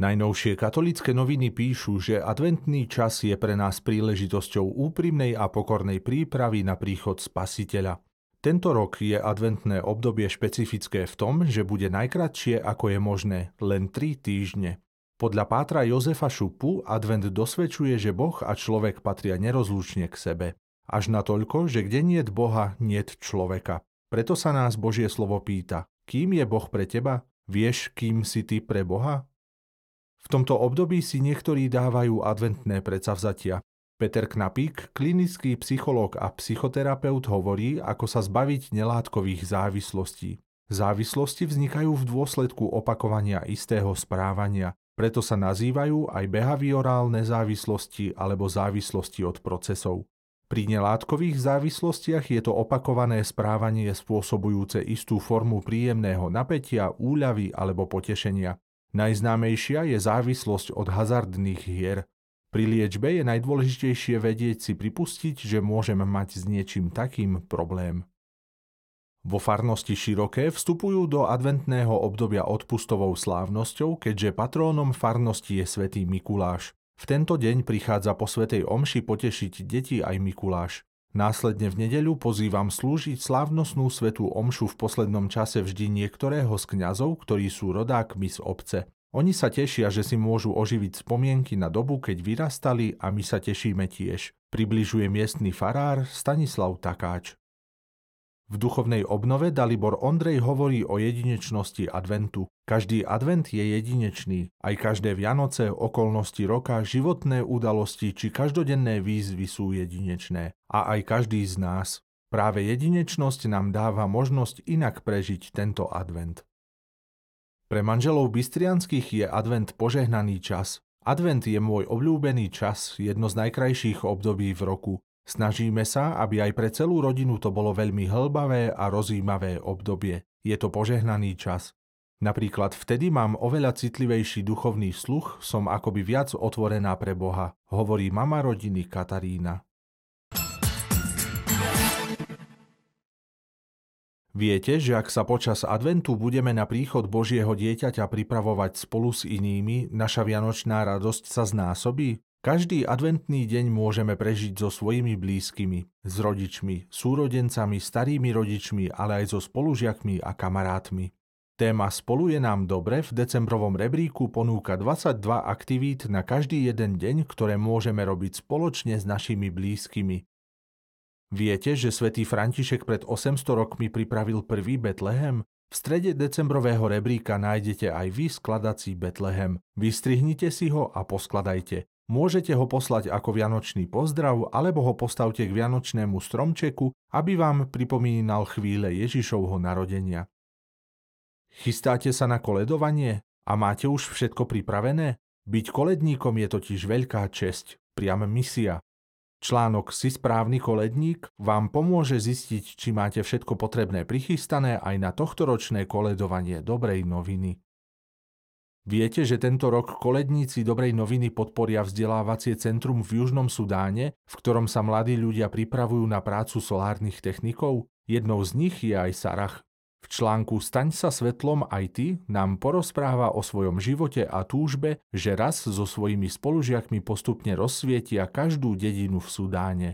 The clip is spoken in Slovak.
Najnovšie katolické noviny píšu, že adventný čas je pre nás príležitosťou úprimnej a pokornej prípravy na príchod Spasiteľa. Tento rok je adventné obdobie špecifické v tom, že bude najkratšie ako je možné, len 3 týždne. Podľa pátra Jozefa Šupu advent dosvedčuje, že Boh a človek patria nerozlučne k sebe. Až natoľko, že kde niet Boha, niet človeka. Preto sa nás Božie slovo pýta, kým je Boh pre teba? Vieš, kým si ty pre Boha? V tomto období si niektorí dávajú adventné predsavzatia. Peter Knapík, klinický psychológ a psychoterapeut hovorí, ako sa zbaviť nelátkových závislostí. Závislosti vznikajú v dôsledku opakovania istého správania, preto sa nazývajú aj behaviorálne závislosti alebo závislosti od procesov. Pri nelátkových závislostiach je to opakované správanie spôsobujúce istú formu príjemného napätia, úľavy alebo potešenia. Najznámejšia je závislosť od hazardných hier. Pri liečbe je najdôležitejšie vedieť si pripustiť, že môžem mať s niečím takým problém. Vo farnosti Široké vstupujú do adventného obdobia odpustovou slávnosťou, keďže patrónom farnosti je svätý Mikuláš. V tento deň prichádza po svetej omši potešiť deti aj Mikuláš. Následne v nedeľu pozývam slúžiť slávnostnú svetú omšu v poslednom čase vždy niektorého z kňazov, ktorí sú rodákmi z obce. Oni sa tešia, že si môžu oživiť spomienky na dobu, keď vyrastali a my sa tešíme tiež. Približuje miestny farár Stanislav Takáč. V duchovnej obnove Dalibor Ondrej hovorí o jedinečnosti adventu. Každý advent je jedinečný, aj každé Vianoce, okolnosti roka, životné udalosti či každodenné výzvy sú jedinečné. A aj každý z nás. Práve jedinečnosť nám dáva možnosť inak prežiť tento advent. Pre manželov Bystrianských je advent požehnaný čas. Advent je môj obľúbený čas, jedno z najkrajších období v roku. Snažíme sa, aby aj pre celú rodinu to bolo veľmi hlbavé a rozímavé obdobie. Je to požehnaný čas. Napríklad vtedy mám oveľa citlivejší duchovný sluch, som akoby viac otvorená pre Boha, hovorí mama rodiny Katarína. Viete, že ak sa počas adventu budeme na príchod Božieho dieťaťa pripravovať spolu s inými, naša vianočná radosť sa znásobí? Každý adventný deň môžeme prežiť so svojimi blízkymi, s rodičmi, súrodencami, starými rodičmi, ale aj so spolužiakmi a kamarátmi. Téma Spolu je nám dobre v decembrovom rebríku ponúka 22 aktivít na každý jeden deň, ktoré môžeme robiť spoločne s našimi blízkymi. Viete, že svätý František pred 800 rokmi pripravil prvý Betlehem? V strede decembrového rebríka nájdete aj vy skladací Betlehem. Vystrihnite si ho a poskladajte. Môžete ho poslať ako vianočný pozdrav alebo ho postavte k vianočnému stromčeku, aby vám pripomínal chvíle Ježišovho narodenia. Chystáte sa na koledovanie a máte už všetko pripravené? Byť koledníkom je totiž veľká česť, priam misia. Článok Si správny koledník vám pomôže zistiť, či máte všetko potrebné prichystané aj na tohtoročné koledovanie dobrej noviny. Viete, že tento rok koledníci Dobrej noviny podporia vzdelávacie centrum v Južnom Sudáne, v ktorom sa mladí ľudia pripravujú na prácu solárnych technikov? Jednou z nich je aj Sarah. V článku Staň sa svetlom aj ty nám porozpráva o svojom živote a túžbe, že raz so svojimi spolužiakmi postupne rozsvietia každú dedinu v Sudáne.